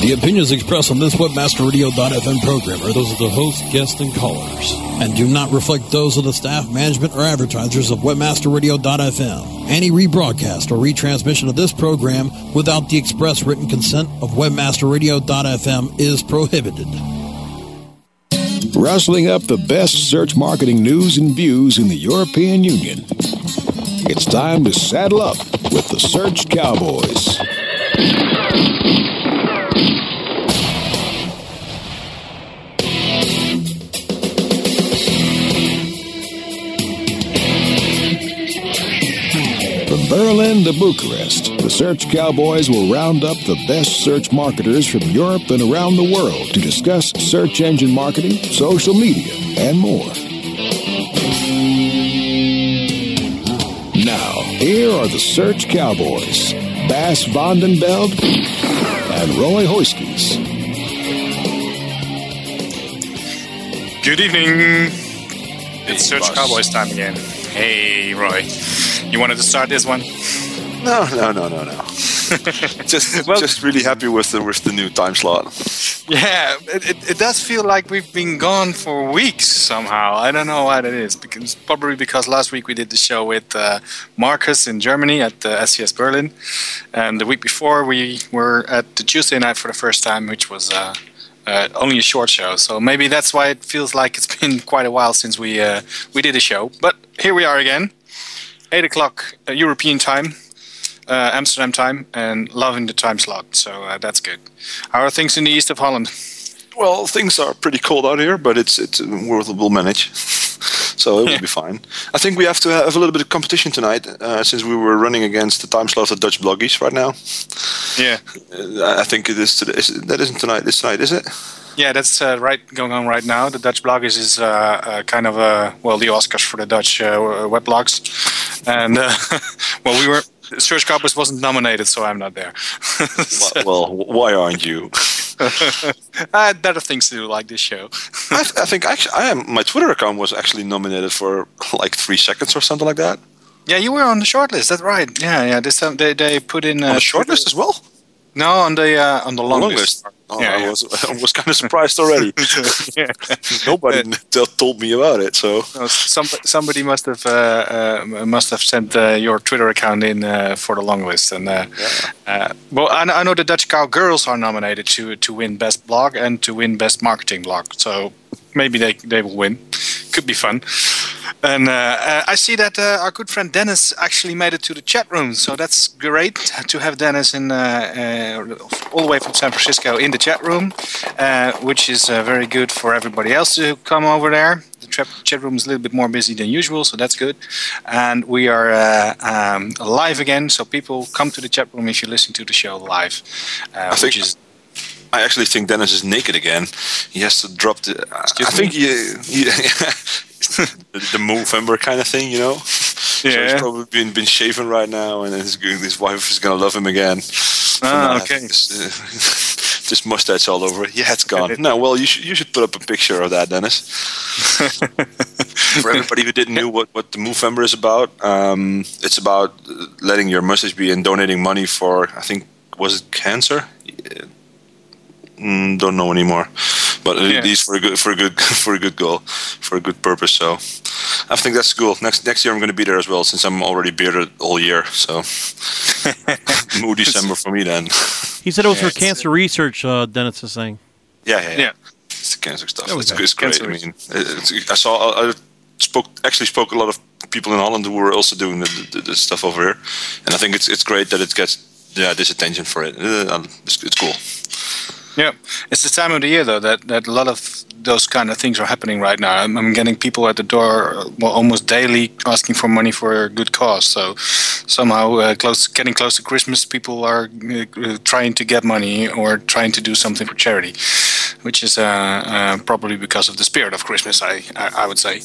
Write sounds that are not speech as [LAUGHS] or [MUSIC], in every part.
The opinions expressed on this WebmasterRadio.fm program are those of the host, guests, and callers, and do not reflect those of the staff, management, or advertisers of WebmasterRadio.fm. Any rebroadcast or retransmission of this program without the express written consent of WebmasterRadio.fm is prohibited. Rustling up the best search marketing news and views in the European Union. It's time to saddle up with the Search Cowboys. Berlin to Bucharest, the Search Cowboys will round up the best search marketers from Europe and around the world to discuss search engine marketing, social media, and more. Now, here are the Search Cowboys, Bas van den Beld and Roy Huiskes. Good evening. It's Search boss. Cowboys time again. Hey, Roy. You wanted to start this one? No, no, no, no, no. [LAUGHS] just, Well- just really happy with the with the new time slot. Yeah, it, it, it does feel like we've been gone for weeks somehow. I don't know why that is. Because probably because last week we did the show with uh, Marcus in Germany at the SES Berlin, and the week before we were at the Tuesday night for the first time, which was uh, uh, only a short show. So maybe that's why it feels like it's been quite a while since we uh, we did a show. But here we are again, eight o'clock uh, European time. Uh, Amsterdam time and loving the time slot, so uh, that's good. How are things in the east of Holland? Well, things are pretty cold out here, but it's it's we'll, we'll manage. [LAUGHS] so it will Yeah. be fine. I think we have to have a little bit of competition tonight, uh, since we were running against the time slot of the Dutch bloggies right now. Yeah, Uh, I think it is, today, is that isn't tonight. This tonight, is it? Yeah, that's uh, right going on right now. The Dutch bloggies is uh, uh, kind of uh, well the Oscars for the Dutch uh, weblogs, and uh, [LAUGHS] well we were Search Cowboys wasn't nominated, so I'm not there. [LAUGHS] Well, well, why aren't you? [LAUGHS] I had better things to do, like this show. I, I think actually, I am. My Twitter account was actually nominated for like three seconds or something like that. Yeah, you were on the shortlist. That's right. Yeah, yeah. This they, they put in uh, On the shortlist as well. No, on the uh, on the long, long list. list. Oh, Yeah, I yeah. was I was kind of surprised already. [LAUGHS] Nobody t- told me about it, so No, some, somebody must have uh, uh, must have sent uh, your Twitter account in uh, for the long list, and uh, uh, well, I, know- I know the Dutch Cowgirls are nominated to to win best blog and to win best marketing blog, so maybe they they will win. Could be fun. And uh, uh, I see that uh, our good friend Dennis actually made it to the chat room, so that's great to have Dennis in uh, uh, all the way from San Francisco in the chat room, uh, which is uh, very good for everybody else to come over there. The tra- chat room is a little bit more busy than usual, so that's good. And we are uh, um, live again, so people come to the chat room if you listen to the show live, uh, which is I actually think Dennis is naked again. He has to drop the. I- Excuse I think he, he [LAUGHS] the, Movember kind of thing, you know. Yeah. So he's probably been been shaven right now, and his his wife is gonna love him again. Ah, okay. This, uh, [LAUGHS] this mustache all over. it. Yeah, it's gone. No, well, you should you should put up a picture of that, Dennis. [LAUGHS] For everybody who didn't know what, what the Movember is about, um, it's about letting your mustache be and donating money for, I think, was it cancer? Yeah. Mm, don't know anymore, but Yeah. it is for a good for a good [LAUGHS] for a good goal, for a good purpose. So, I think that's cool. Next next year I'm going to be there as well, since I'm already bearded all year. So, [LAUGHS] Mood December for me then. [LAUGHS] He said it was Yeah, for it's, cancer research. Uh, Dennis is saying. Yeah, yeah, yeah. Yeah. It's the cancer stuff. It's, it's great. Cancer I mean, it's, I saw. I, I spoke actually spoke a lot of people in Holland who were also doing the, the, the stuff over here, and I think it's it's great that it gets yeah this attention for it. Uh, it's, it's cool. Yeah, it's the time of the year though that, that a lot of those kind of things are happening right now. I'm, I'm getting people at the door, well, almost daily, asking for money for a good cause. So somehow, uh, close, getting close to Christmas, people are uh, uh, trying to get money or trying to do something for charity, which is uh, uh, probably because of the spirit of Christmas. I I, I would say.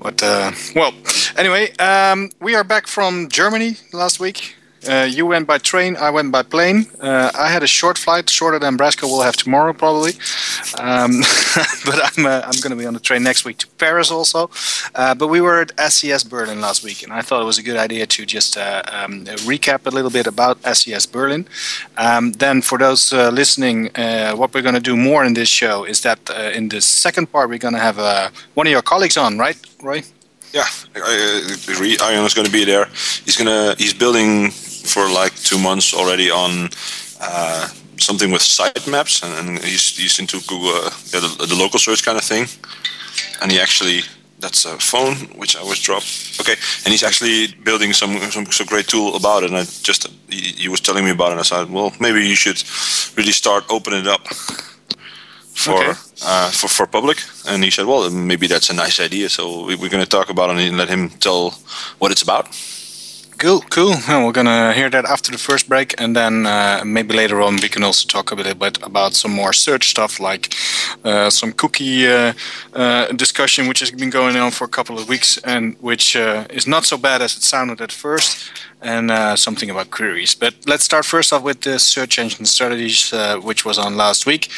But uh, well, anyway, um, we are back from Germany last week. Uh, you went by train. I went by plane. Uh, I had a short flight, shorter than Brasco will have tomorrow probably. Um, [LAUGHS] but I'm uh, I'm going to be on the train next week to Paris also. Uh, but we were at SES Berlin last week, and I thought it was a good idea to just uh, um, recap a little bit about SES Berlin. Um, then, for those uh, listening, what we're going to do more in this show is that in the second part we're going to have one of your colleagues on, right, Roy? Yeah, I agree. Ion is going to be there. He's gonna he's building for like two months already on uh, something with sitemaps, and, and he's he's into Google uh, yeah, the, the local search kind of thing. And he actually that's a phone which I was dropped. Okay, and he's actually building some some, some great tool about it. And I just he, he was telling me about it. And I said, well, maybe you should really start opening it up for Okay. uh, for for public. And he said, well, maybe that's a nice idea. So we, we're going to talk about it and let him tell what it's about. Cool, cool. [LAUGHS] We're gonna hear that after the first break, and then uh, maybe later on we can also talk a little bit about some more search stuff, like uh, some cookie uh, uh, discussion, which has been going on for a couple of weeks, and which uh, is not so bad as it sounded at first, and uh, something about queries. But let's start first off with the search engine strategies, which was on last week.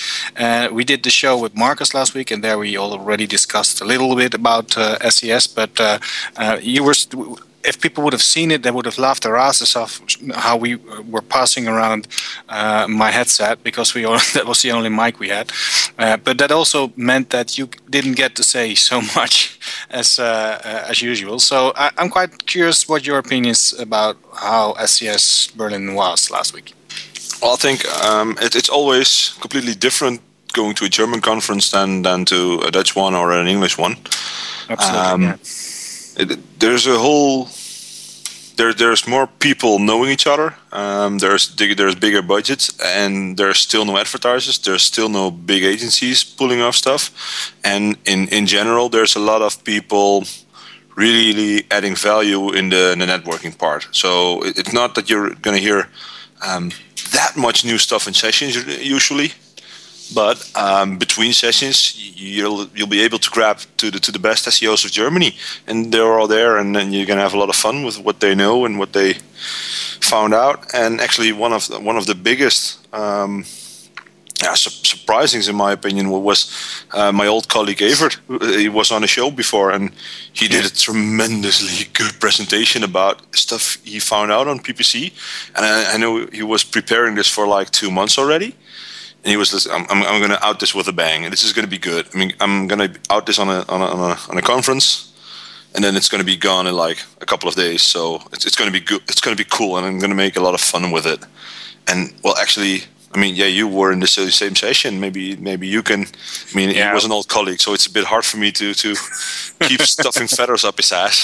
We did the show with Marcus last week, and there we already discussed a little bit about SES. But you were. St- if people would have seen it, they would have laughed their asses off how we were passing around uh, my headset because we all, [LAUGHS] that was the only mic we had. Uh, but that also meant that you didn't get to say so [LAUGHS] much as uh, uh, as usual. So I, I'm quite curious what your opinion is about how SES Berlin was last week. Well, I think um, it, it's always completely different going to a German conference than than to a Dutch one or an English one. Absolutely. Um, yeah. It, there's a whole there there's more people knowing each other. Um, there's there's bigger budgets, and there's still no advertisers. There's still no big agencies pulling off stuff, and in in general, there's a lot of people really adding value in the, in the networking part. So it, it's not that you're going to hear um, that much new stuff in sessions usually, but um, between sessions you'll you'll be able to grab to the to the best SEOs of Germany, and they're all there, and then you're gonna have a lot of fun with what they know and what they found out. And actually, one of the, one of the biggest. Um, yeah, su- surprisings in my opinion was uh, my old colleague Evert. He was on a show before, and he did a tremendously good presentation about stuff he found out on PPC. And I, I know he was preparing this for like two months already. And he was, I'm, I'm, I'm going to out this with a bang. This is going to be good. I mean, I'm going to out this on a, on a, on a, on a conference, and then it's going to be gone in like a couple of days. So it's, it's going to be good. It's going to be cool, and I'm going to make a lot of fun with it. And well, actually, I mean, yeah, you were in the same session. Maybe, maybe you can. I mean, Yeah. he was an old colleague, so it's a bit hard for me to to keep [LAUGHS] stuffing feathers up his ass.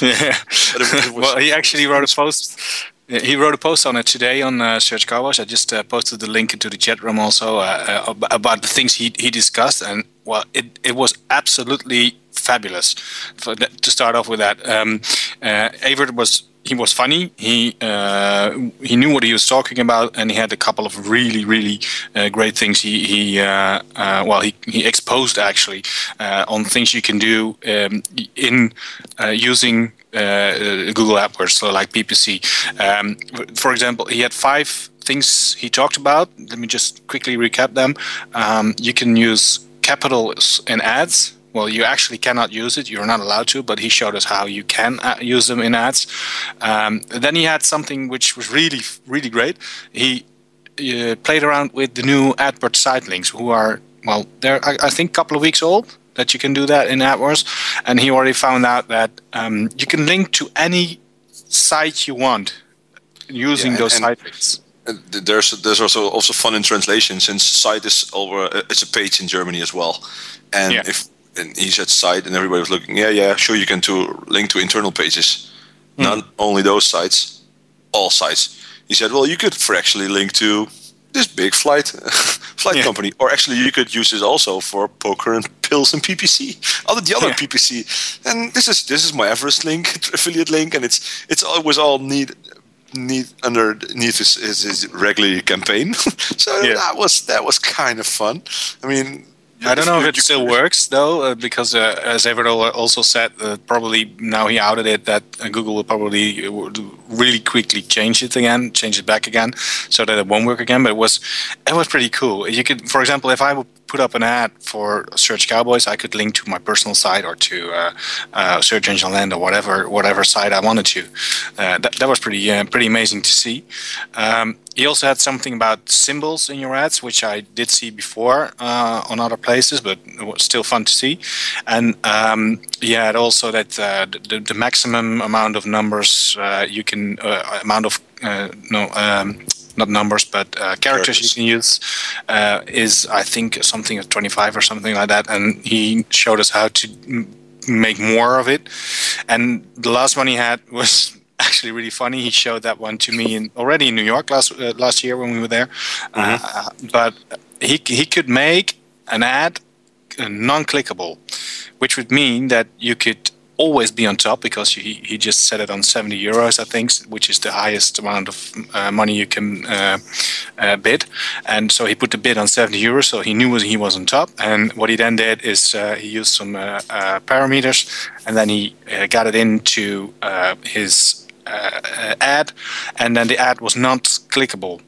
yeah. But it- it was- well, he actually wrote a post. He wrote a post on it today on uh, Search Cowboys. I just uh, posted the link into the chat room also uh, uh, about the things he, he discussed, and well, it, it was absolutely fabulous. That, to start off with that, um, uh, Evert was he was funny. He uh, he knew what he was talking about, and he had a couple of really really uh, great things. He he uh, uh, well he, he exposed actually uh, on things you can do um, in uh, using uh, Google AdWords, so like PPC. Um, for example, he had five things he talked about. Let me just quickly recap them. Um, you can use capitals in ads. Well, you actually cannot use it. You're not allowed to, but he showed us how you can uh, use them in ads. Um, then he had something which was really, really great. He uh, played around with the new AdWords site links, who are well, they're I, I think a couple of weeks old that you can do that in AdWords, and he already found out that um, you can link to any site you want using Yeah, those and- site links. Uh, there's there's also also fun in translation since site is over it's a page in Germany as well, and Yeah. if and he said site and everybody was looking yeah yeah sure you can to link to internal pages, Hmm. not only those sites, all sites. He said well you could for actually link to this big flight [LAUGHS] flight Yeah. company or actually you could use this also for poker and [LAUGHS] pills and PPC other the other Yeah. PPC and this is this is my Everest link [LAUGHS] affiliate link and it's it's always all neat neat underneath his, his, his regular campaign. so Yeah. that was that was kind of fun. I mean, I don't know if it still works though, uh, because uh, as Evert also said, uh, probably now he outed it that uh, Google will probably uh, really quickly change it again, change it back again, so that it won't work again. But it was it was pretty cool. You could, for example, if I would put up an ad for Search Cowboys, I could link to my personal site or to uh, uh, Search Engine Land or whatever whatever site I wanted to. Uh, that, that was pretty uh, pretty amazing to see. Um, he also had something about symbols in your ads, which I did see before uh, on other places, but it was still fun to see. And um, had also that uh, the, the maximum amount of numbers uh, you can uh, amount of uh, no. Um, not numbers, but uh, characters, you can use is I think something at 25 or something like that, and he showed us how to make more of it. And the last one he had [LAUGHS] was actually really funny. He showed that one to me in, already in New York last uh, last year when we were there. Mm-hmm. Uh, but he he could make an ad uh, non-clickable, which would mean that you could always be on top because he, he just set it on 70 euros, I think, which is the highest amount of uh, money you can uh, uh, bid. And so he put the bid on 70 euros, so he knew he was on top. And what he then did is uh, he used some uh, uh, parameters and then he got it into his ad, and then the ad was not clickable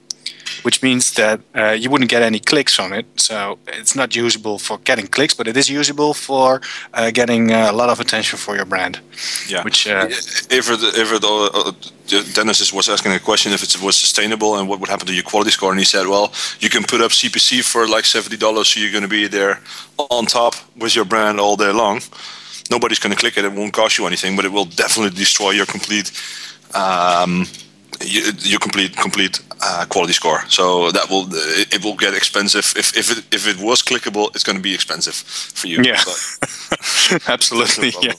which means that uh, you wouldn't get any clicks on it. So it's not usable for getting clicks, but it is usable for uh, getting uh, a lot of attention for your brand. Yeah. Which uh, if it, if it, uh, Dennis was asking a question if it was sustainable and what would happen to your quality score, and he said, well, you can put up CPC for like seventy dollars, so you're going to be there on top with your brand all day long. Nobody's going to click it. It won't cost you anything, but it will definitely destroy your complete um, you, you complete complete uh, quality score. So that will it will get expensive if if it if it was clickable, it's going to be expensive for you. Yeah, [LAUGHS] absolutely. yeah,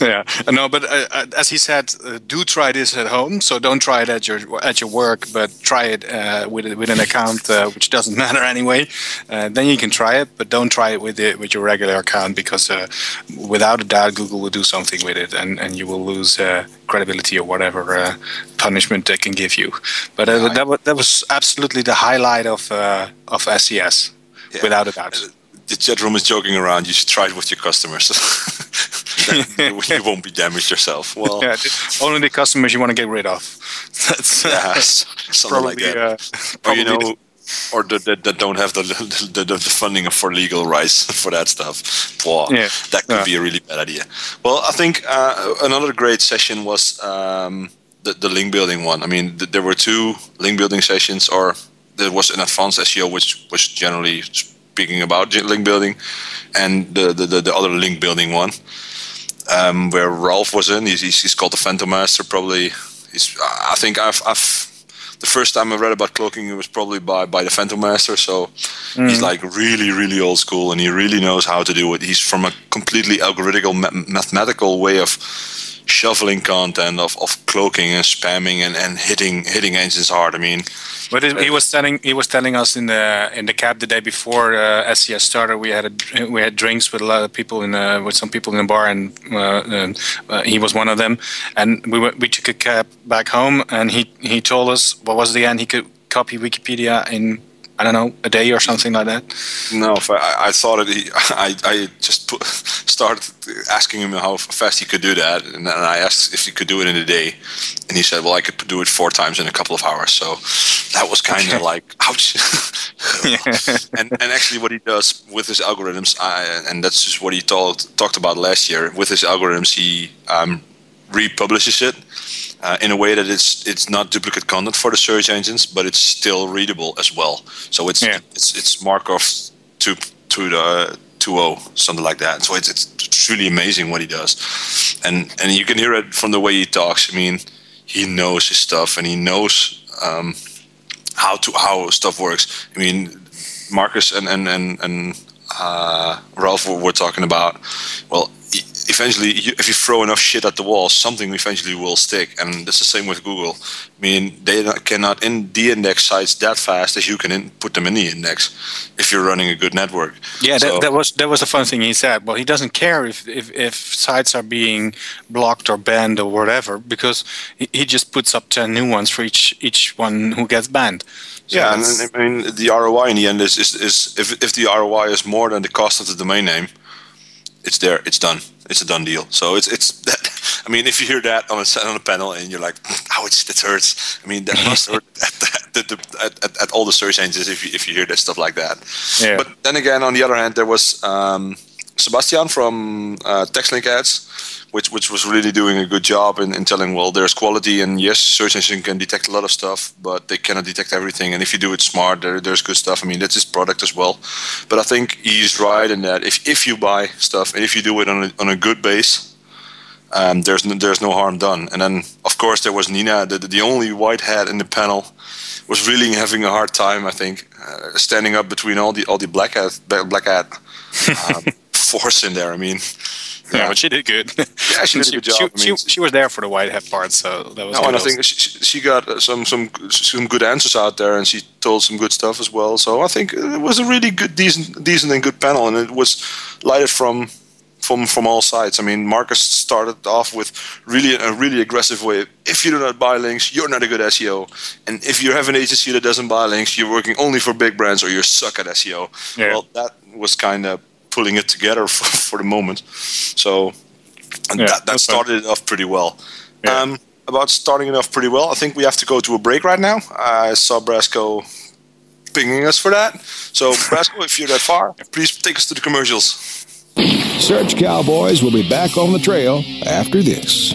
yeah. No, but uh, uh, as he said, uh, do try this at home. So don't try it at your at your work, but try it uh, with with an account uh, which doesn't [LAUGHS] matter anyway. then you can try it, but don't try it with it with your regular account because without a doubt, Google will do something with it, and and you will lose credibility or whatever punishment they can give you. But uh, that, was, that was absolutely the highlight of uh, of SES, yeah. without a doubt. Uh, the chat room is joking around. You should try it with your customers. [LAUGHS] [LAUGHS] you won't be damaged yourself. Well, yeah, only the customers you want to get rid of. [LAUGHS] That's yeah, something probably, like that. Uh, or you know, or that, that, don't have the, the, the, funding for legal rights for that stuff. Wow, yeah. that could yeah. be a really bad idea. Well, I think uh, another great session was um, the, the link building one. I mean, th- there were two link building sessions, or there was an advanced SEO, which was generally speaking about link building, and the the, the, the other link building one, um, where Ralph was in. He's, he's called the Fantomaster. Probably, he's. I think I've I've the first time I read about cloaking, it was probably by by the Fantomaster. So mm. he's like really, really old school, and he really knows how to do it. He's from a completely algorithmical, ma- mathematical way of shoveling content of, of cloaking and spamming and, and hitting hitting engines hard. I mean, but he was telling he was telling us in the in the cab the day before uh, SES started. We had a, we had drinks with a lot of people in uh, with some people in the bar, and, uh, uh, he was one of them. And we went, we took a cab back home, and he he told us what was the end he could copy Wikipedia in I don't know, a day or something like that? No, I, I thought it. He, I, I just put, started asking him how fast he could do that, and then I asked if he could do it in a day, and he said, "Well, I could do it four times in a couple of hours." So that was kind of [LAUGHS] like, ouch. [LAUGHS] and and actually, what he does with his algorithms, I, and that's just what he talked talked about last year. With his algorithms, he um, republishes it uh, in a way that it's it's not duplicate content for the search engines, but it's still readable as well. So it's yeah. it's it's Markov to to the 2.0, something like that. So it's, it's really amazing what he does, and and you can hear it from the way he talks. I mean, he knows his stuff and he knows um, how to how stuff works. I mean, Marcus and and and, and uh, Ralph were talking about. Well, eventually, if you throw enough shit at the wall, something eventually will stick. And it's the same with Google. I mean, they cannot in de-index sites that fast as you can in, put them in the index if you're running a good network. Yeah, so, that, that, was that was a fun thing he said. Well, he doesn't care if, if, if sites are being blocked or banned or whatever because he, he just puts up ten new ones for each each one who gets banned. So yeah, and I mean the ROI in the end is, is, is if if the ROI is more than the cost of the domain name, it's there, it's done it's a done deal. So it's it's [LAUGHS] that I mean, if you hear that on a on a panel and you're like, [LAUGHS] "Ouch, that hurts." I mean, that must hurt [LAUGHS] at, at, at, at, at, all the search engines if you if you hear that stuff like that. Yeah. But then again, on the other hand, there was um, Sebastian from uh, TextLink Ads, which which was really doing a good job in, in telling, well, there's quality, and yes, search engine can detect a lot of stuff, but they cannot detect everything. And if you do it smart, there, there's good stuff. I mean, that's his product as well. But I think he's right in that if, if you buy stuff and if you do it on a, on a good base, um, there's no, there's no harm done. And then of course there was Nina, the, the only white hat in the panel, was really having a hard time. I think uh, standing up between all the all the black hat black hat [LAUGHS] um, force in there. I mean, [LAUGHS] yeah, yeah, but she did good. Yeah, she did a good job. She, I mean, she, she, was there for the white hat part, so that was. No, and I think she, she got some some some good answers out there, and she told some good stuff as well. So I think it was a really good, decent, decent and good panel, and it was lighted from from from all sides. I mean, Marcus started off with really a really aggressive way. If you do not buy links, you're not a good SEO, and if you have an agency that doesn't buy links, you're working only for big brands or you suck at SEO. Yeah. Well, that was kind of pulling it together [LAUGHS] for, for the moment. So and Yeah, that, that that's fine. started it off pretty well. Yeah. Um, about starting it off pretty well, I think we have to go to a break right now. I saw Brasco pinging us for that. So, [LAUGHS] Brasco, if you're that far, please take us to the commercials. Search Cowboys will be back on the trail after this.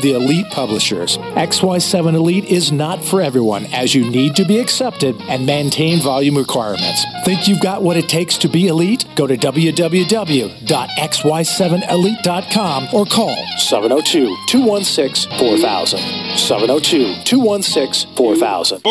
the elite publishers. XY7 Elite is not for everyone, as you need to be accepted and maintain volume requirements. Think you've got what it takes to be elite? Go to www.xy7elite.com or call 702 216 4000. 702 216 4000.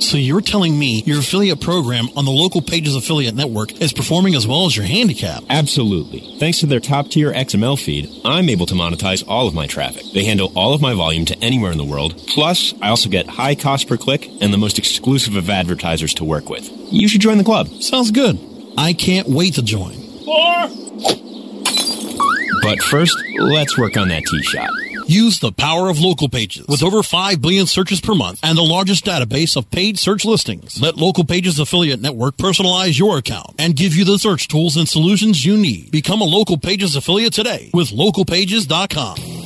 So you're telling me your affiliate program on the local Pages Affiliate Network is performing as well as your handicap? Absolutely. Thanks to their top tier XML feed, I'm able to monetize all of my traffic. They handle all of my volume to anywhere in the world. Plus, I also get high cost per click and the most exclusive of advertisers to work with. You should join the club. Sounds good. I can't wait to join. Four. But first, let's work on that tee shot. Use the power of local pages. With over 5 billion searches per month and the largest database of paid search listings, let Local Pages Affiliate Network personalize your account and give you the search tools and solutions you need. Become a Local Pages affiliate today with localpages.com.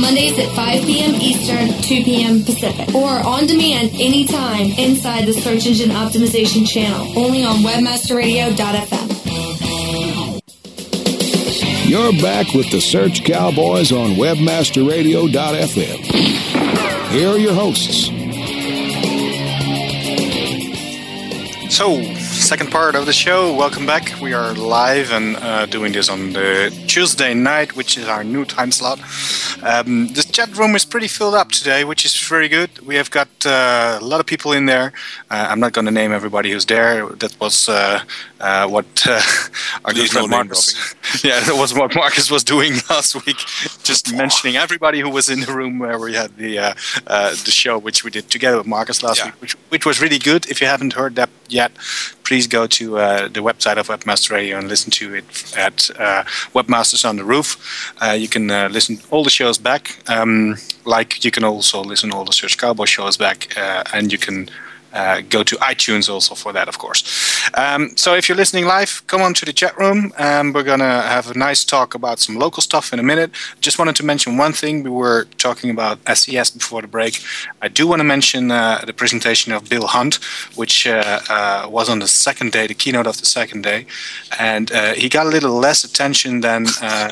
Mondays at 5 p.m. Eastern, 2 p.m. Pacific, or on demand anytime inside the Search Engine Optimization channel, only on webmasterradio.fm. You're back with the Search Cowboys on WebmasterRadio.fm. Here are your hosts. So, second part of the show. Welcome back. We are live and uh, doing this on the Tuesday night, which is our new time slot. Um, the chat room is pretty filled up today, which is very good. We have got uh, a lot of people in there. Uh, I'm not going to name everybody who's there. That was uh, uh, what uh, our good friend Marcus. [LAUGHS] yeah, that was what Marcus was doing [LAUGHS] last week, just mentioning everybody who was in the room where we had the uh, uh, the show, which we did together with Marcus last Yeah. week, which which was really good. If you haven't heard that yet, please go to uh, the website of Webmaster Radio and listen to it at uh, Webmasters on the Roof. Uh, you can uh, listen all the shows back. Um, like you can also listen all the Search Cowboy shows back, uh, and you can uh, go to iTunes also for that, of course. Um, so if you're listening live, come on to the chat room. Um, we're going to have a nice talk about some local stuff in a minute. Just wanted to mention one thing. We were talking about SES before the break. I do want to mention uh, the presentation of Bill Hunt, which uh, uh, was on the second day, the keynote of the second day. And uh, he got a little less attention than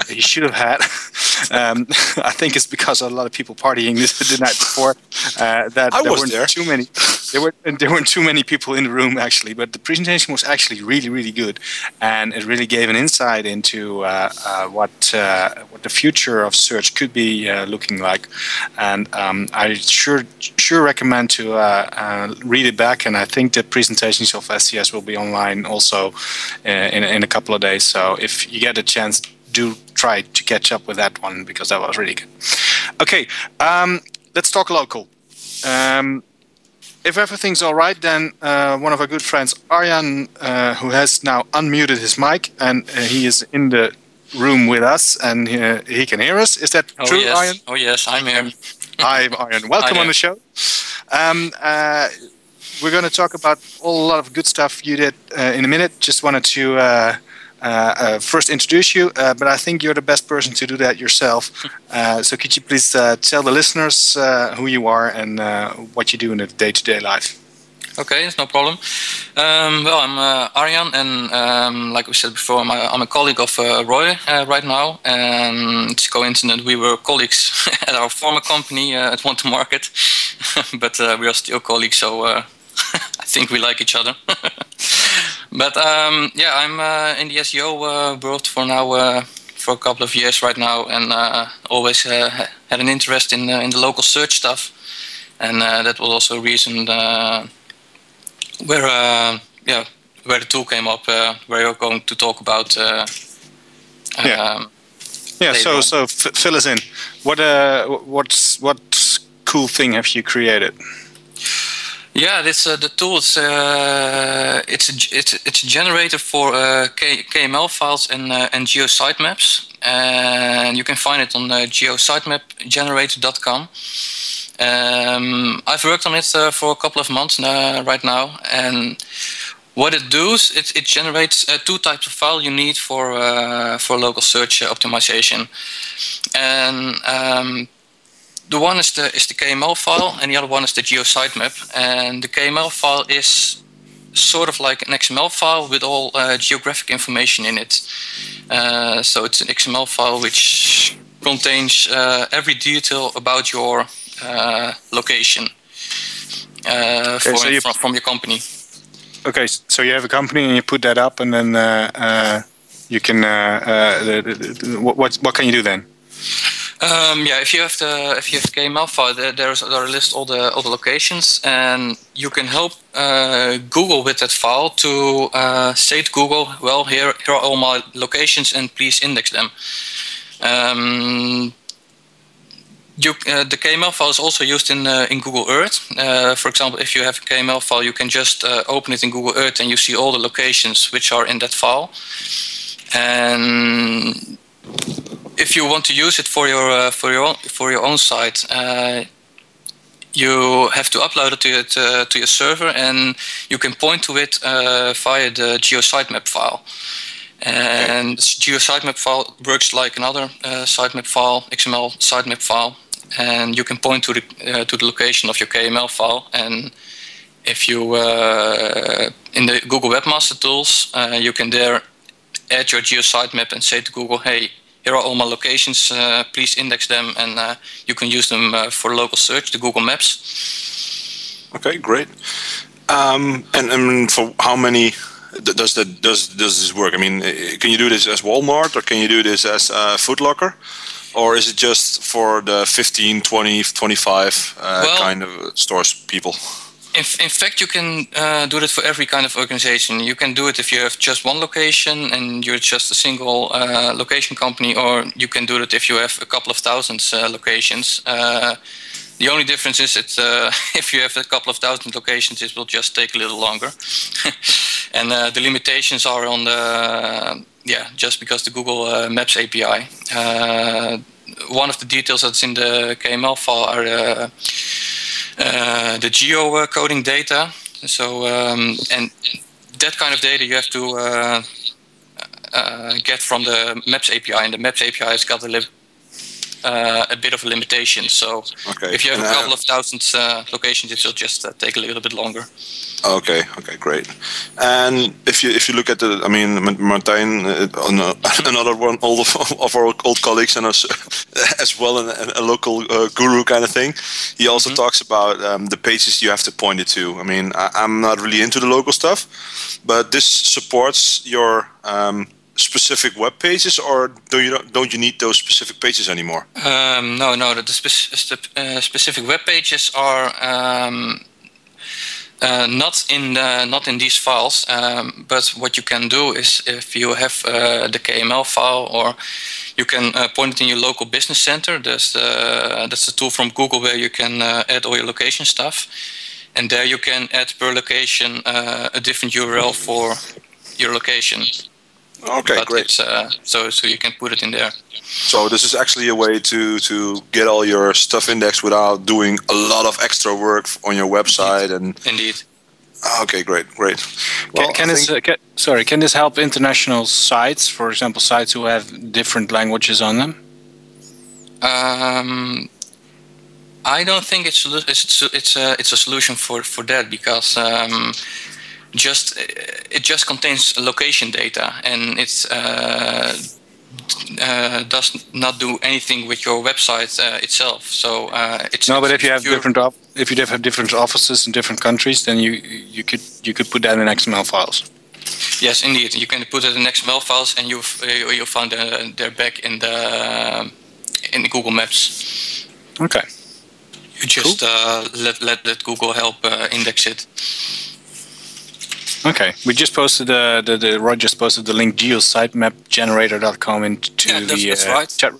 he should have had. [LAUGHS] um, [LAUGHS] I think it's because a lot of people partying this [LAUGHS] the night before that I there was weren't there. too many. There were [LAUGHS] there weren't too many people in the room actually, but the presentation was actually really really good, and it really gave an insight into uh, uh, what uh, what the future of search could be uh, looking like, and um, I sure sure recommend to uh, read it back. And I think the presentations of SES will be online also in in a couple of days. So if you get a chance, do try to catch up with that one because that was really good. Okay, um, let's talk local. Um, if everything's all right, then uh, one of our good friends, Arjan, uh, who has now unmuted his mic and uh, he is in the room with us and uh, he can hear us. Is that Oh true, yes, Arjan? oh yes, I'm here. [LAUGHS] Hi, Arjan. Welcome on the show. Um, uh, we're going to talk about all, a lot of good stuff you did uh, in a minute. Just wanted to first introduce you, uh, but I think you're the best person to do that yourself. [LAUGHS] Uh, so could you please uh, tell the listeners uh, who you are and uh, what you do in a day-to-day life? Okay, it's no problem. Um, well, I'm uh, Arjan, and um, like we said before, I'm a, I'm a colleague of uh, Roy uh, right now. And it's coincident we were colleagues [LAUGHS] at our former company uh, at Onetomarket, [LAUGHS] but uh, we are still colleagues, so uh, I think we like each other. But um, yeah, I'm uh, in the SEO uh, world for now. Uh, for a couple of years right now, and uh, always uh, had an interest in in the local search stuff, and uh, that was also a reason uh, where uh, yeah where the tool came up uh, where you're going to talk about uh, Yeah. um, Yeah, so on. so f- fill us in. What uh, what's what cool thing have you created? Yeah this uh, the tool is uh, it's a, it's it's a generator for uh, K- KML files and uh, and geo sitemaps and you can find it on uh, geositemapgenerator.com um, I've worked on it uh, for a couple of months right now, and what it does, it, it generates uh, two types of file you need for uh, for local search optimization, and um, the one is the is the KML file, and the other one is the geo sitemap. And the KML file is sort of like an XML file with all uh, geographic information in it. Uh, so it's an XML file which contains uh, every detail about your uh, location uh, for, so you- from, from your company. Okay, so you have a company and you put that up, and then uh, uh, you can. Uh, uh, what what what can you do then? Um, yeah, if you have the if you have KML file, there, there's there list all the all the locations, and you can help uh, Google with that file to uh, say to Google, well, here here are all my locations, and please index them. Um, you, uh, the KML file is also used in uh, in Google Earth. Uh, for example, if you have a KML file, you can just uh, open it in Google Earth, and you see all the locations which are in that file. And if you want to use it for your uh, for your own, for your own site, uh, you have to upload it to it, uh, to your server, and you can point to it uh, via the GeoSitemap file. And this GeoSitemap file works like another uh, sitemap file, XML sitemap file, and you can point to the to the location of your KML file. And if you in the Google Webmaster Tools, you can there add your GeoSitemap and say to Google, hey, here are all my locations, uh, please index them, and uh, you can use them uh, for local search, the Google Maps. Okay, great. Um, and, and for how many does that does does this work? I mean, eh, can you do this as Walmart or can you do this as uh, Foot Locker? Or is it just for the 15, 20, 25 uh, Well- kind of stores people? In, in fact, you can uh, do that for every kind of organization. You can do it if you have just one location and you're just a single uh, location company, or you can do it if you have a couple of thousands uh, locations. Uh, the only difference is that uh, [LAUGHS] if you have a couple of thousand locations, it will just take a little longer. [LAUGHS] and uh, the limitations are on the yeah, just because the Google Maps API. One of the details that's in the KML file are the geo uh, coding data. So um, and that kind of data you have to uh, uh, get from the Maps API, and the Maps API has got a, li- uh, a bit of a limitation. So Okay. if you have And, a uh, couple of thousand uh, locations, it will just uh, take a little bit longer. Okay, okay, great. And if you if you look at the, I mean, Ma- Martijn, uh, uh, [LAUGHS] another one old of, of our old colleagues, and us [LAUGHS] as well, and a, local uh, guru kind of thing. He also talks about um, the pages you have to point it to. I mean, I, I'm not really into the local stuff, but this supports your um, specific web pages, or do you don't you need those specific pages anymore? Um, no, no, the, the spec- uh, specific web pages are um, uh, not in the, not in these files. Um, but what you can do is if you have uh, the KML file, or you can uh, point it in your local business center. That's the that's the tool from Google where you can uh, add all your location stuff, and there you can add per location uh, a different URL for your location. Okay, but great. It's, uh, so so you can put it in there. So this is actually a way to to get all your stuff indexed without doing a lot of extra work on your website and. Indeed. Okay, great, great. Can, can this, uh, ca- sorry, can this help international sites, for example, sites who have different languages on them? Um, I don't think it's it's it's a it's a solution for for that because um, just it just contains location data and it's uh, uh, does not do anything with your website uh, itself. So uh, it's no, but if you have different op- if you have different offices in different countries, then you you could you could put that in XML files. Yes, indeed. You can put it in XML files, and you've uh, you'll find uh, they're back in the in the Google Maps. Okay. You just uh, let, let let Google help uh, index it. Okay, we just posted the the, the Roy just posted the link geositemapgenerator.com into Yeah, that's- the that's uh, right. chat,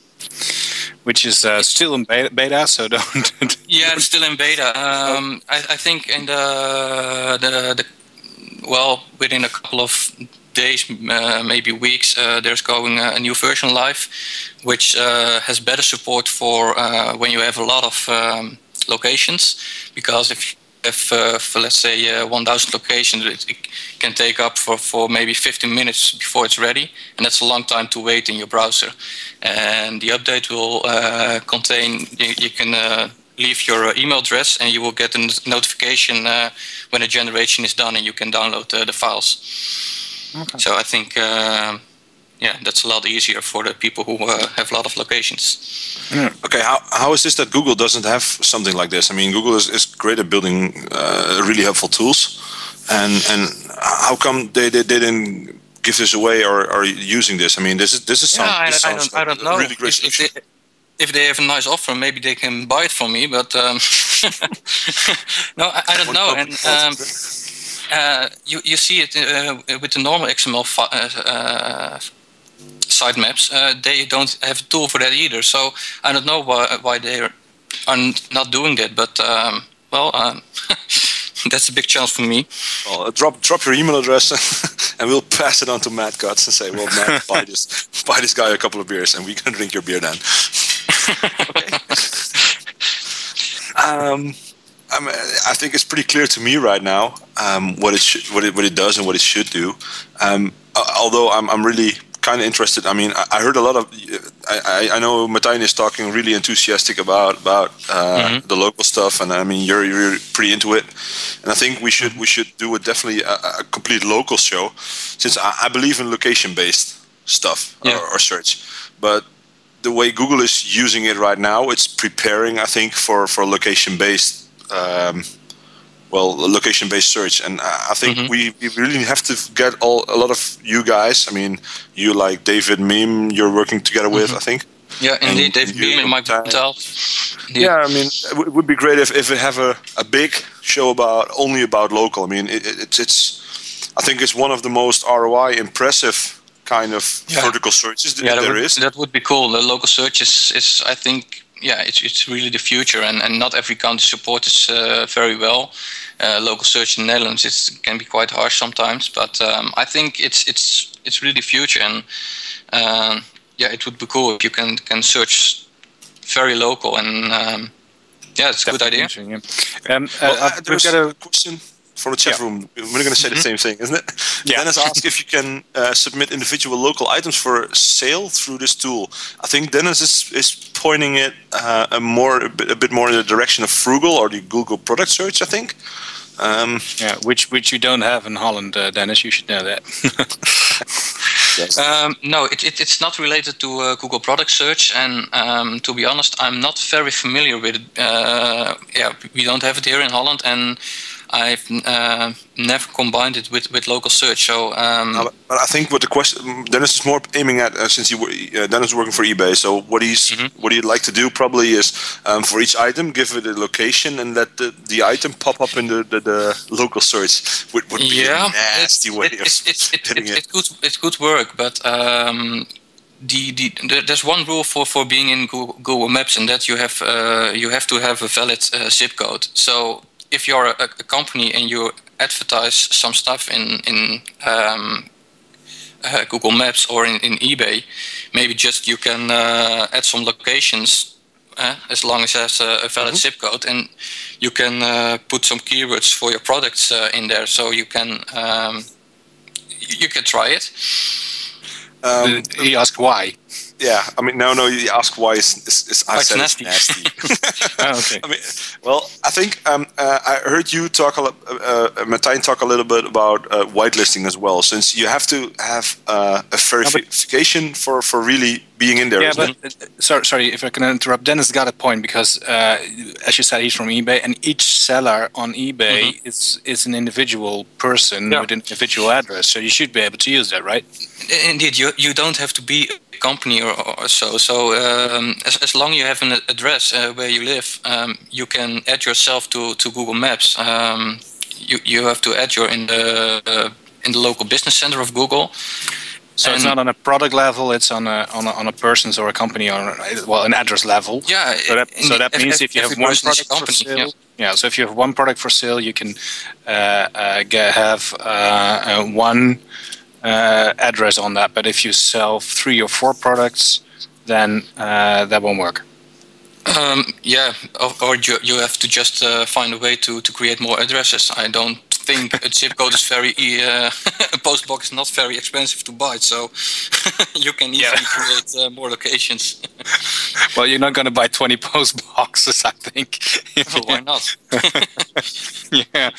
which is uh, still in beta, beta so don't. [LAUGHS] Yeah, it's still in beta. Um, I, I think in the, the the well within a couple of days, uh, maybe weeks, uh, there's going a, a new version live, which uh, has better support for uh, when you have a lot of um, locations. Because if have, uh, for let's say, uh, 1,000 locations, it, it can take up for, for maybe 15 minutes before it's ready, and that's a long time to wait in your browser. And the update will uh, contain you, you can. Uh, leave your email address and you will get a notification uh, when the generation is done and you can download uh, the files. Okay. So I think, uh, yeah, that's a lot easier for the people who uh, have a lot of locations. Okay, how, how is this that Google doesn't have something like this? I mean, Google is, is great at building uh, really helpful tools, and and how come they, they, they didn't give this away or are using this? I mean, this is this is Yeah, sound, I, this I don't, I don't know. really great if, if, they, if they have a nice offer, maybe they can buy it from me. But um, [LAUGHS] no, I, I don't know. And um, uh, you you see it uh, with the normal XML fi- uh, uh, sitemaps. Uh, they don't have a tool for that either. So I don't know why why they are not doing that. But um, well, um, [LAUGHS] that's a big chance for me. Well, uh, drop drop your email address, [LAUGHS] and we'll pass it on to Matt Cutts and say, "Well, Matt, [LAUGHS] buy this buy this guy a couple of beers, and we can drink your beer then." um, I, mean, I think it's pretty clear to me right now um, what it should, what it what it does and what it should do. Um, although I'm I'm really kind of interested. I mean, I, I heard a lot of. I, I, I know Martijn is talking really enthusiastic about about uh, the local stuff, and I mean you're you're pretty into it. And I think we should we should do a definitely a, a complete local show, since I, I believe in location based stuff Yeah. or, or search, but. The way Google is using it right now, it's preparing, I think, for for location based um, well location based search and i think mm-hmm. we, we really have to get all a lot of you guys i mean you like David Mihm you're working together with mm-hmm. i think Yeah, And indeed. David Mihm and Mike Patel. yeah i mean it would be great if, if we have a, a big show about only about local i mean it, it, it's it's i think it's one of the most roi impressive kind of Yeah. vertical searches that yeah, that there would, is that would be cool. The local search is, is I think, yeah, it's, it's really the future, and, and not every country supports it uh, very well. Uh, local search in the Netherlands it can be quite harsh sometimes, but um, I think it's it's it's really the future, and um, yeah, it would be cool if you can can search very local, and um, yeah, it's a good idea. Um, uh, Well, uh, we've there's got a a question from the chat Yeah. room. We're going to say the same thing, isn't it? [LAUGHS] Yeah. Dennis asked if you can uh, submit individual local items for sale through this tool. I think Dennis is, is pointing it uh, a more a bit, a bit more in the direction of Froogle or the Google product search. I think. Um, Yeah, which which you don't have in Holland, uh, Dennis. You should know that. [LAUGHS] Um, no, it, it, it's not related to uh, Google Product Search, and um, to be honest, I'm not very familiar with it. Uh, yeah, we don't have it here in Holland, and I've uh, never combined it with, with local search. So um, Uh, but I think what the question Dennis is more aiming at, uh, since he uh, Dennis is working for eBay. So what he's what he'd like to do probably is um, for each item give it a location and let the, the item pop up in the, the, the local search. Would, would be yeah, a nasty it's, way it, of it, hitting it, it. it could it could work, but um, the, the the there's one rule for, for being in Google, Google Maps, and that you have uh, you have to have a valid uh, zip code. So if you're a, a company and you advertise some stuff in in um, uh, Google Maps or in, in eBay, maybe just you can uh, add some locations uh, as long as it has a, a valid zip code, and you can uh, put some keywords for your products uh, in there, so you can um, you you can try it. Um, he asked why. Yeah, I mean, no, no. You ask why is, is, is I said nasty. it's nasty. [LAUGHS] [LAUGHS] Oh, okay. I mean, well, I think um, uh, I heard you talk a lot, uh, uh, Martijn talk a little bit about uh, whitelisting as well, since you have to have uh, a verification for, for really being in there. Yeah, but it? uh, sorry, sorry if I can interrupt. Dennis got a point because, uh, as you said, he's from eBay, and each seller on eBay is is an individual person Yeah. with an individual address. So you should be able to use that, right? Indeed, you you don't have to be a company or, or so. So um, as as long as you have an address uh, where you live, um, you can add yourself to, to Google Maps. Um, you you have to add your in the uh, in the local business center of Google. So it's not on a product level; it's on a on a, on a person's or a company or well, an address level. Yeah, So that, so that means ev- if you have one person is a product for company, sale, yeah. So if you have one product for sale, you can uh, uh, get, have uh, uh, one uh, address on that. But if you sell three or four products, then uh, that won't work. Um, yeah, or, or you, you have to just uh, find a way to, to create more addresses. I don't think a zip code is very uh, [LAUGHS] a post box is not very expensive to buy, so [LAUGHS] you can easily create uh, more locations. [LAUGHS] Well, you're not going to buy 20 post boxes, I think. well, why not? yeah.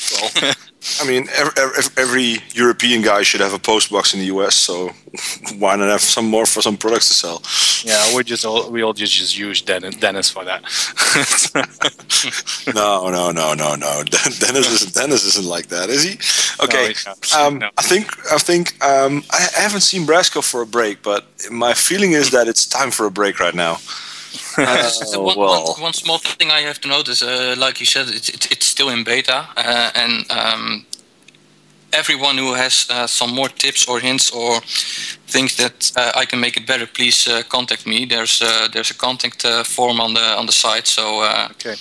I mean, every, every European guy should have a post box in the US, so [LAUGHS] why not have some more for some products to sell? Yeah, we just all we all just, just use Dennis, for that. [LAUGHS] no, no, no, no, no. [LAUGHS] Dennis isn't. Dennis isn't like that, is he? Okay. not. um, No. I think. I think. Um, I, I haven't seen Brasco for a break, but my feeling is that it's time for a break right now. Uh, [LAUGHS] one, well, one, one small thing I have to notice, uh, like you said, it's, it's, it's still in beta, uh, and um, everyone who has uh, some more tips or hints or thinks that uh, I can make it better, please uh, contact me. There's uh, there's a contact uh, form on the on the site, so uh, okay.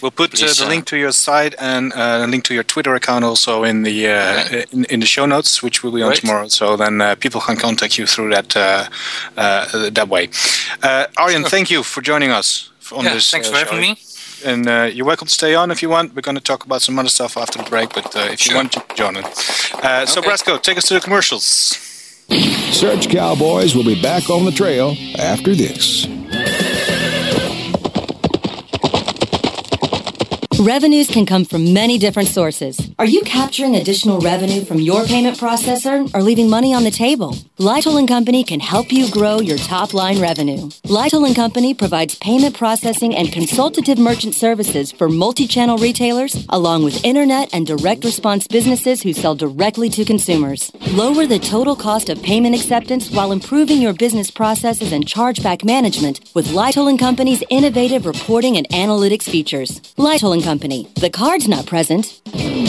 We'll put uh, Please, the link to your site and uh, a link to your Twitter account also in the uh, in, in the show notes, which will be on Great. tomorrow. So then uh, people can contact you through that uh, uh, that way. Uh, Arjen, thank you for joining us on yeah, this. thanks for having me. And uh, you're welcome to stay on if you want. We're going to talk about some other stuff after the break, but uh, if you want, you can join in. Uh, So, Okay. Brasco, take us to the commercials. Search Cowboys will be back on the trail after this. Revenues can come from many different sources. Are you capturing additional revenue from your payment processor or leaving money on the table? Litle Company can help you grow your top line revenue. Litle Company provides payment processing and consultative merchant services for multi-channel retailers along with internet and direct response businesses who sell directly to consumers. Lower the total cost of payment acceptance while improving your business processes and chargeback management with Litle Company's innovative reporting and analytics features. Litle and Company. The card's not present,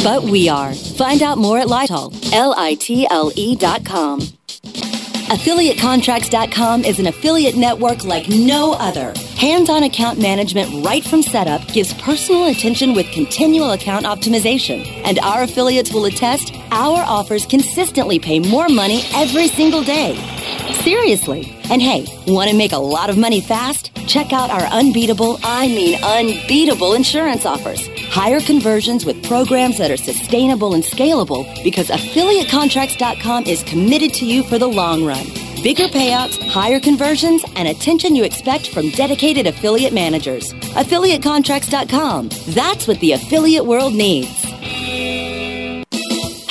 but we are. Find out more at Litle. L-I-T-L-E dot com. AffiliateContracts.com is an affiliate network like no other. Hands-on account management right from setup gives personal attention with continual account optimization. And our affiliates will attest our offers consistently pay more money every single day. Seriously. And hey, want to make a lot of money fast? Check out our unbeatable, I mean unbeatable insurance offers. Higher conversions with programs that are sustainable and scalable because affiliatecontracts.com is committed to you for the long run. Bigger payouts, higher conversions, and attention you expect from dedicated affiliate managers. Affiliatecontracts.com. That's what the affiliate world needs.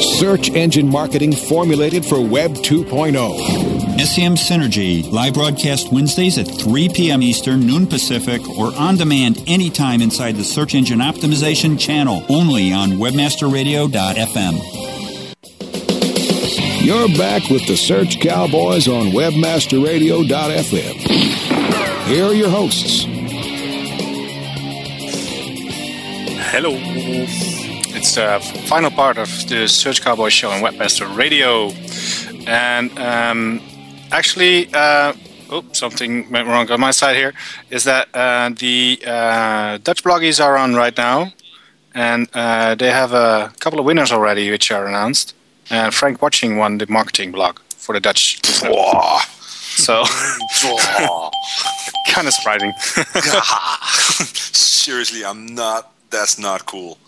Search engine marketing formulated for Web 2.0. SEM Synergy, live broadcast Wednesdays at 3 p.m. Eastern, noon Pacific, or on demand anytime inside the Search Engine Optimization channel, only on WebmasterRadio.fm. You're back with the Search Cowboys on WebmasterRadio.fm. Here are your hosts. Hello. It's the final part of the Search Cowboy show on Webmaster Radio. And um, actually, uh, oh, something went wrong on my side here. Is that uh, the uh, Dutch bloggies are on right now, and uh, they have a couple of winners already, which are announced. And Frankwatching won the marketing blog for the Dutch. So, [LAUGHS] kind of surprising. [LAUGHS] Seriously, I'm not. That's not cool.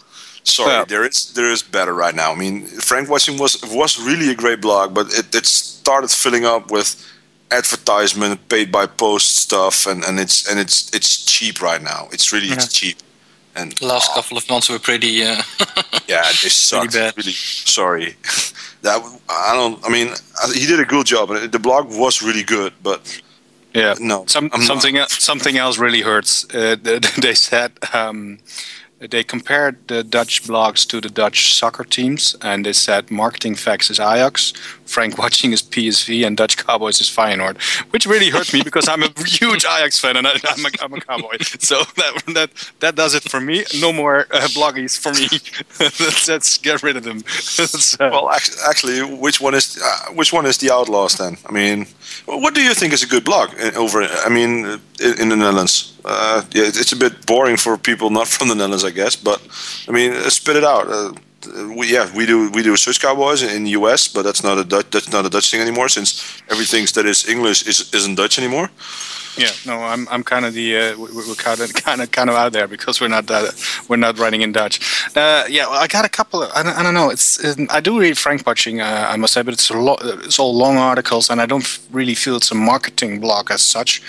Sorry, Yeah. there is there is better right now. I mean, Frankwatching was was really a great blog, but it, it started filling up with advertisement, paid by post stuff, and, and it's and it's it's cheap right now. It's really it's cheap. And Last couple of months were pretty. Uh, [LAUGHS] yeah, they sucked. Really, sorry. [LAUGHS] that I don't. I mean, he did a good job, and the blog was really good, but Yeah. no, Some, I'm not- something something else really hurts. Uh, th- [LAUGHS] they said um, they compared the Dutch blogs to the Dutch soccer teams, and they said marketing facts is Ajax, Frank [LAUGHS] Watching his PSV, and Dutch Cowboys is Feyenoord, which really hurt me because I'm a [LAUGHS] huge Ajax fan and I, I'm, a, I'm a Cowboy. [LAUGHS] So that that that does it for me. No more uh, bloggies for me. let's, let's get rid of them. Uh, Well, actually, actually, which one is uh, which one is the Outlaws then? I mean, what do you think is a good blog over? I mean, uh, in, in the Netherlands. Uh, yeah, it's a bit boring for people not from the Netherlands, I guess. But I mean, uh, spit it out. Uh, we, yeah, we do we do search cowboys in the U.S., but that's not a Dutch that's not a Dutch thing anymore since everything that is English is isn't Dutch anymore. Yeah, no, I'm I'm kind of the uh, we- we're kind [LAUGHS] of kind of kind of out there because we're not that we're not writing in Dutch. Uh, yeah, well, I got a couple. Of, I, don't, I don't know. It's I do read Frankwatching. Uh, I must say, but it's a lot. It's all long articles, and I don't really feel it's a marketing blog as such.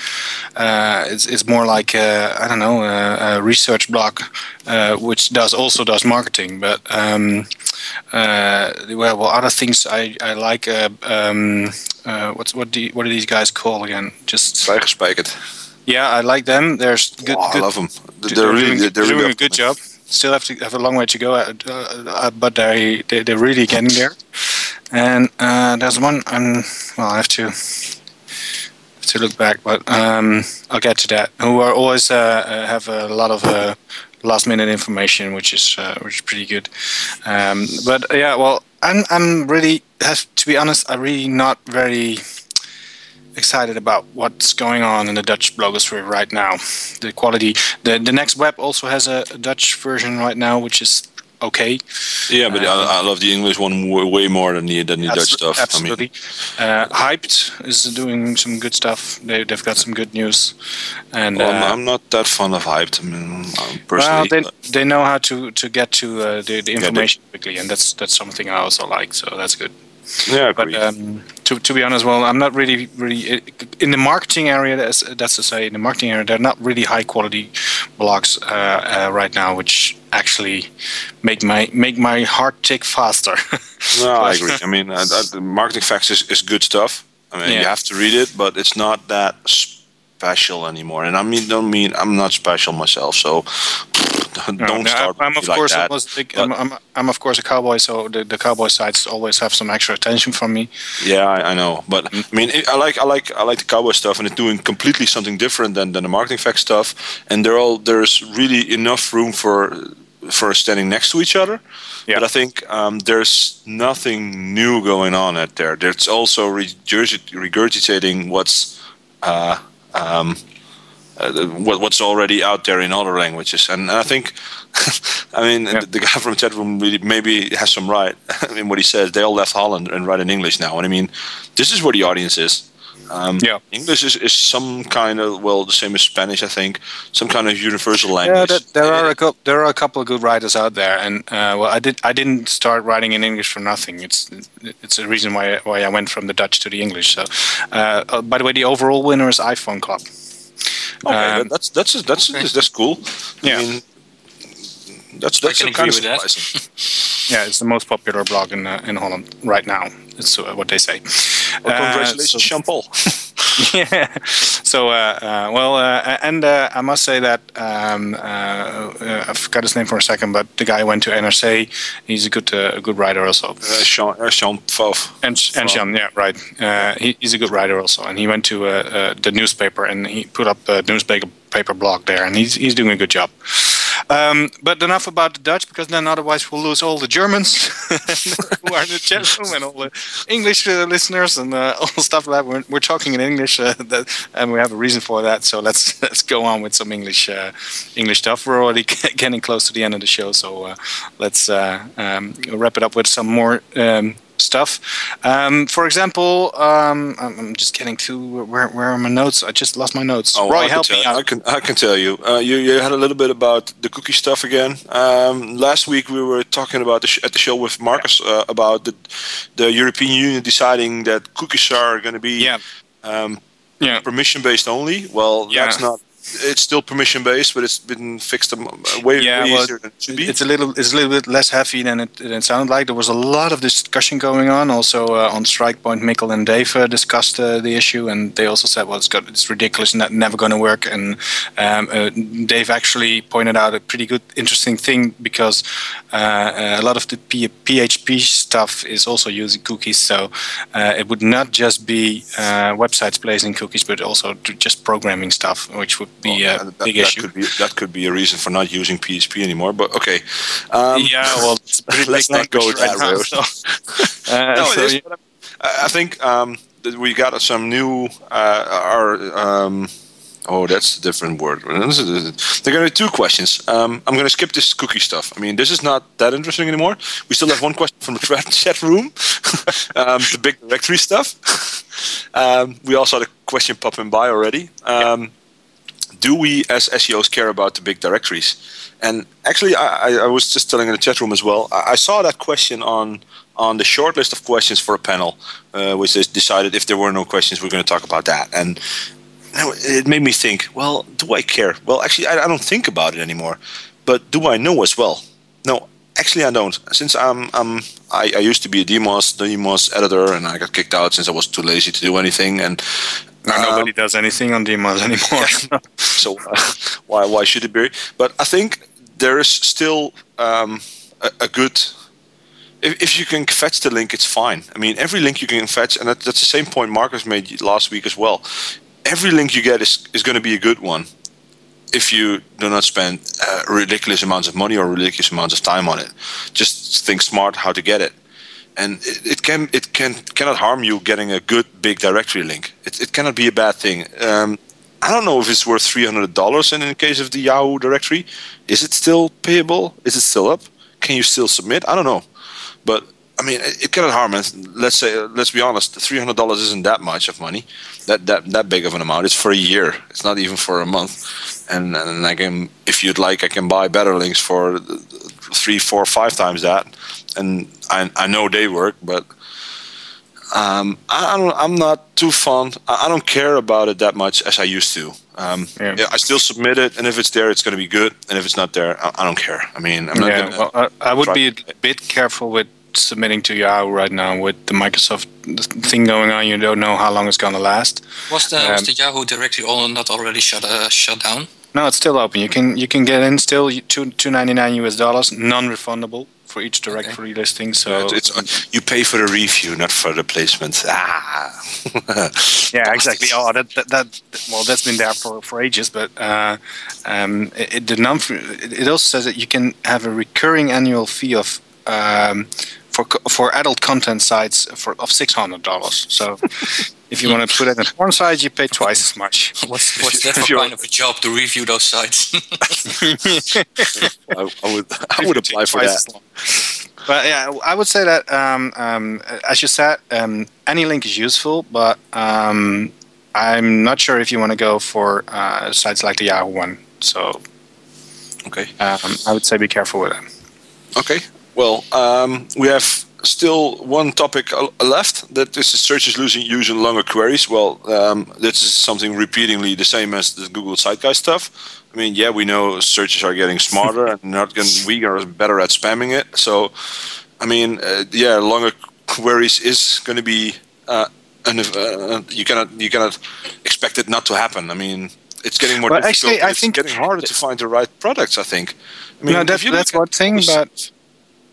Uh, it's it's more like uh, I don't know a, a research blog, uh, which does also does marketing, but. Um, uh, well, well, other things I, I like. Uh, um, uh, what's what do you, what are these guys called again? Just Spijkerspijkerd. yeah, I like them. There's good. Oh, I good love them. they're, They're really doing, they're they're really doing a good job. Still have to have a long way to go, uh, uh, but they, they they're really getting there. And uh, there's one. I'm well, I have to to look back, but um, I'll get to that. Who are always uh, uh, have a lot of uh, last minute information, which is uh, which is pretty good. Um, but uh, yeah, well, I'm I'm really have to be honest. I'm really not very excited about what's going on in the Dutch blogosphere right now. The quality, the the next web also has a, a Dutch version right now, which is okay. Yeah, but I, I love the English one way, way more than the than the Dutch stuff. Absolutely. uh, Hyped is doing some good stuff. They, they've got some good news. And I mean, well, uh, I'm not that fond of hyped. I mean, um, well, they, they know how to, to get to uh, the, the they- information quickly, and that's that's something I also like. So that's good. Yeah, But um, to, to be honest, well, I'm not really really in the marketing area. That's, that's to say, in the marketing area, they're not really high quality blogs uh, uh, right now, which actually make my make my heart tick faster. no, I [LAUGHS] agree. I mean, uh, uh, marketing facts is, is good stuff. I mean, Yeah. you have to read it, but it's not that special anymore. And I mean, don't mean I'm not special myself, so [LAUGHS] don't No, no, start. I'm, I'm of me course like that. I'm, I'm, I'm of course a cowboy, so the, the cowboy sides always have some extra attention from me. Yeah, I, I know, but I mean, I I like I like I like the cowboy stuff, and it's doing completely something different than, than the marketing fact stuff. And they're all there's really enough room for for standing next to each other. Yeah. But I think um, there's nothing new going on out there. There's also regurgitating what's uh, um, uh, what, what's already out there in other languages. And, I think, [LAUGHS] I mean, the, the guy from chat room really maybe has some right [LAUGHS] in what he says. They all left Holland and write in English now. And I mean, this is where the audience is. Um, Yeah. English is, is some kind of well, the same as Spanish, I think, some kind of universal language. that, there are a couple, there are a couple of good writers out there, and uh, well, I did I didn't start writing in English for nothing. It's it's a reason why why I went from the Dutch to the English. So, uh, uh, by the way, the overall winner is iPhone Club. okay, um, that- that's that's that's that's, that's cool. Yeah. I mean, that's that's can kind of with that. surprising. [LAUGHS] Yeah, it's the most popular blog in uh, in Holland right now. It's uh, what they say. Well, Uh, congratulations, so- Jean Paul. [LAUGHS] yeah. So, uh, uh, well, uh, and uh, I must say that um, uh, uh, I forgot his name for a second, but the guy went to NRC. He's a good, uh, a good writer also. Uh, Jean, uh, And and Sean, yeah, right. Uh, he, he's a good writer also, and he went to the newspaper and he put up a newspaper blog there, and he's he's doing a good job. Um, but enough about the Dutch, because then otherwise we'll lose all the Germans [LAUGHS] who are in the chat room and all the English uh, listeners and uh, all the stuff like that. We're, we're talking in English, uh, that, and we have a reason for that. So let's [LAUGHS] let's go on with some English uh, English stuff. We're already [LAUGHS] getting close to the end of the show, so uh, let's uh, um, wrap it up with some more. Um, stuff. Um, for example, um, I'm just getting to where where are my notes? I just lost my notes. Oh, Roy, I can help tell, me out. I can I can tell you. Uh, you you had a little bit about the cookie stuff again. Um, last week we were talking about the sh- at the show with Marcus uh, about the the European Union deciding that cookies are going to be Yeah. um, Yeah. permission based only. Well, Yeah. that's not. It's still permission based, but it's been fixed way, Yeah, way well, easier than it should be. It's a little it's a little bit less heavy than it, than it sounded like. There was a lot of discussion going on. Also uh, on Strikepoint, Mikkel and Dave uh, discussed uh, the issue, and they also said, "Well, it's got it's ridiculous, and that never going to work." And um, uh, Dave actually pointed out a pretty good, interesting thing because uh, a lot of the P- PHP stuff is also using cookies. So uh, it would not just be uh, websites placing cookies, but also just programming stuff, which would be Well, a that, big that issue. could be that could be a reason for not using PHP anymore. But okay, um, yeah, well, it's pretty [LAUGHS] let's not go language that right now, so- [LAUGHS] Uh, no, so it is. but I think um, that we got some new. Uh, our um, oh, that's a different word. This is- There are going to be two questions. Um, I'm going to skip this cookie stuff. I mean, this is not that interesting anymore. We still have one question from the chat- [LAUGHS] room, um, the big directory stuff. um, we also had a question popping by already. Um, do we as SEOs care about the big directories? And actually, I, I- was just telling in the chat room as well. I, saw that question on on the short list of questions for a panel, uh, which is decided if there were no questions, we're going to talk about that. And it made me think. Well, do I care? Well, actually, I, I don't think about it anymore. But do I know as well? No, actually, I don't. Since I'm, I'm I, I used to be a DMOZ, DMOZ editor, and I got kicked out since I was too lazy to do anything. And No, nobody does anything on DMOZ anymore. [LAUGHS] so uh, why why should it be? But I think there is still um, a, a good. If, if you can fetch the link, it's fine. I mean, every link you can fetch, and that, that's the same point Marcus made last week as well. Every link you get is, is going to be a good one if you do not spend uh, ridiculous amounts of money or ridiculous amounts of time on it. Just think smart how to get it, and it, it can it can cannot harm you getting a good big directory link. It, it cannot be a bad thing. Um, I don't know if it's worth three hundred dollars and in the case of the Yahoo directory. Is it still payable? Is it still up? Can you still submit? I don't know, but I mean, it, it cannot harm. And let's say, let's be honest, three hundred dollars isn't that much of money, that that that big of an amount. It's for a year. It's not even for a month. And and I can, if you'd like, I can buy better links for three, four, five times that. And I I know they work, but um, I, I don't. I'm not too fond. I, I don't care about it that much as I used to. Um, Yeah. yeah, I still submit it, and if it's there, it's going to be good. And if it's not there, I, I don't care. I mean, I'm not yeah, gonna. well, I, I would be a bit careful with submitting to Yahoo right now with the Microsoft thing going on. You don't know how long it's going to last. Was the, was Um, the Yahoo directory all not already shut uh, shut down? No, it's still open. You can you can get in still two two ninety nine US dollars, non refundable for each directory listing. So Yeah, you pay for the review, not for the placement. Ah. [LAUGHS] yeah, exactly. Oh, that, that that well, that's been there for, for ages. But uh, um, it, it- the non it also says that you can have a recurring annual fee of um, for for adult content sites for of six hundred dollars. So [LAUGHS] if you want to put it on porn sites, you pay twice as much. [LAUGHS] What's, what's that for kind of a job to review those sites? [LAUGHS] I, I would I would apply for that. But yeah, I would say that um, um, as you said, um, any link is useful, but um, I'm not sure if you want to go for uh, sites like the Yahoo one. So Okay. um, I would say be careful with them. Okay. Well, um, we have still one topic left. That is the search is losing using longer queries. Well, um, this is something repeatedly the same as the Google Zeitgeist stuff. I mean, yeah, we know searches are getting smarter [LAUGHS] and not getting, we are better at spamming it. So, I mean, uh, yeah, longer queries is going to be, uh, an, uh, you cannot you cannot expect it not to happen. I mean, it's getting more Well, difficult. actually, I it's think- getting harder to find the right products. I think. I mean, no, if that's, you that's look one thing, but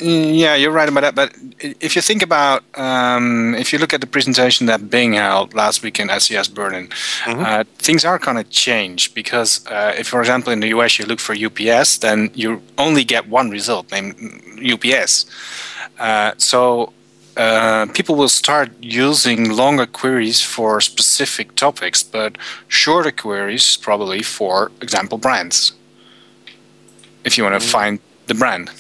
yeah, you're right about that. But if you think about, um, if you look at the presentation that Bing held last week in SES Berlin, uh, things are going to change because uh, if, for example, in the US you look for UPS, then you only get one result named UPS. Uh, so uh, people will start using longer queries for specific topics, but shorter queries probably for example brands. If you want to find the brand.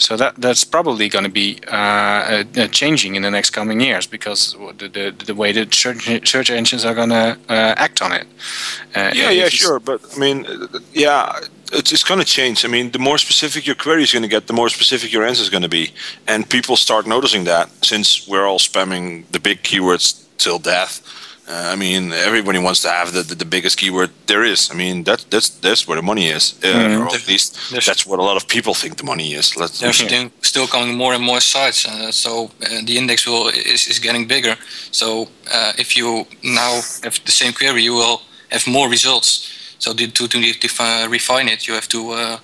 So that that's probably going to be uh, uh, changing in the next coming years because the the, the way that search, search engines are going to uh, act on it. Uh, yeah, yeah, sure. But I mean, yeah, it's, it's going to change. I mean, the more specific your query is going to get, the more specific your answer is going to be. And people start noticing that since we're all spamming the big keywords till death. Uh, I mean, everybody wants to have the, the, the biggest keyword there is. I mean, that, that's that's where the money is, uh, Mhm. or at least that's what a lot of people think the money is. Let's, There's [LAUGHS] still, still coming more and more sites, uh, so uh, the index will is, is getting bigger. So uh, if you now have the same query, you will have more results. So to, to, to refine it, you have to uh,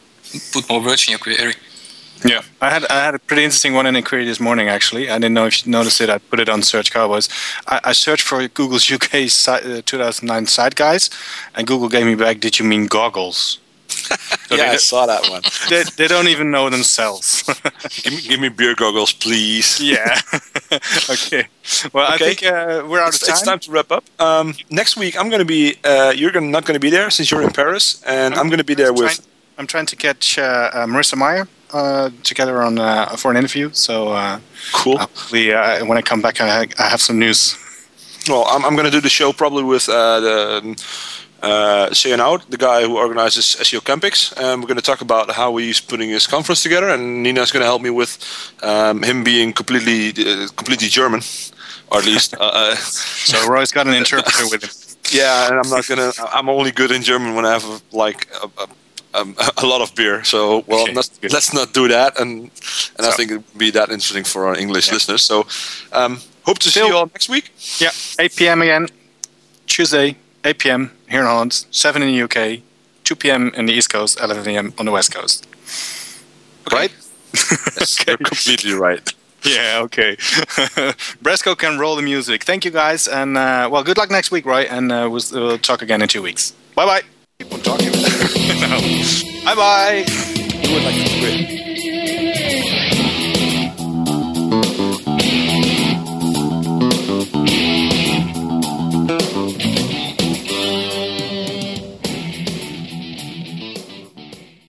put more words in your query. Yeah, I had I had a pretty interesting one in a query this morning. Actually, I didn't know if you noticed it. I put it on Search Cowboys. I, I searched for Google's [LAUGHS] UK site, uh, 2009 Zeitgeist, and Google gave me back. Did you mean goggles? [LAUGHS] yeah, I saw that one. [LAUGHS] they, they don't even know themselves. give, me, give me beer goggles, please. yeah. okay. Well, I think uh, we're out it's, of time. it's time to wrap up. Um, next week, I'm going to be. Uh, you're gonna, not going to be there since you're in Paris, and I'm, going to be there with. Trying, I'm trying to catch uh, uh, Marissa Mayer uh, together on uh, for an interview. So uh, cool. Hopefully, uh, when I come back, I, I have some news. Well, I'm, I'm going to do the show probably with uh, the uh, Out, the guy who organizes SEO Campixx. And we're going to talk about how he's putting his conference together. And Nina's going to help me with um, him being completely uh, completely German, or at least. [LAUGHS] So Roy's got an interpreter with him. [LAUGHS] Yeah, and I'm not gonna. I'm only good in German when I have like a, a, um, [LAUGHS] a lot of beer. So well, Okay, let's, let's not do that. And and I think it would be that interesting for our English listeners. So um, hope to see you all next week. Yeah, 8 p.m. again, Tuesday, 8 p.m. here in Holland, 7 in the UK, 2 p.m. in the East Coast, 11 p.m. on the West Coast. Right? [LAUGHS] Yes, You're completely right. Yeah, okay. [LAUGHS] Brasco can roll the music. Thank you guys, and uh, well, good luck next week, right? and uh, we'll, we'll talk again in two weeks. Bye bye. Keep on talking. no. Bye bye. You would like to quit.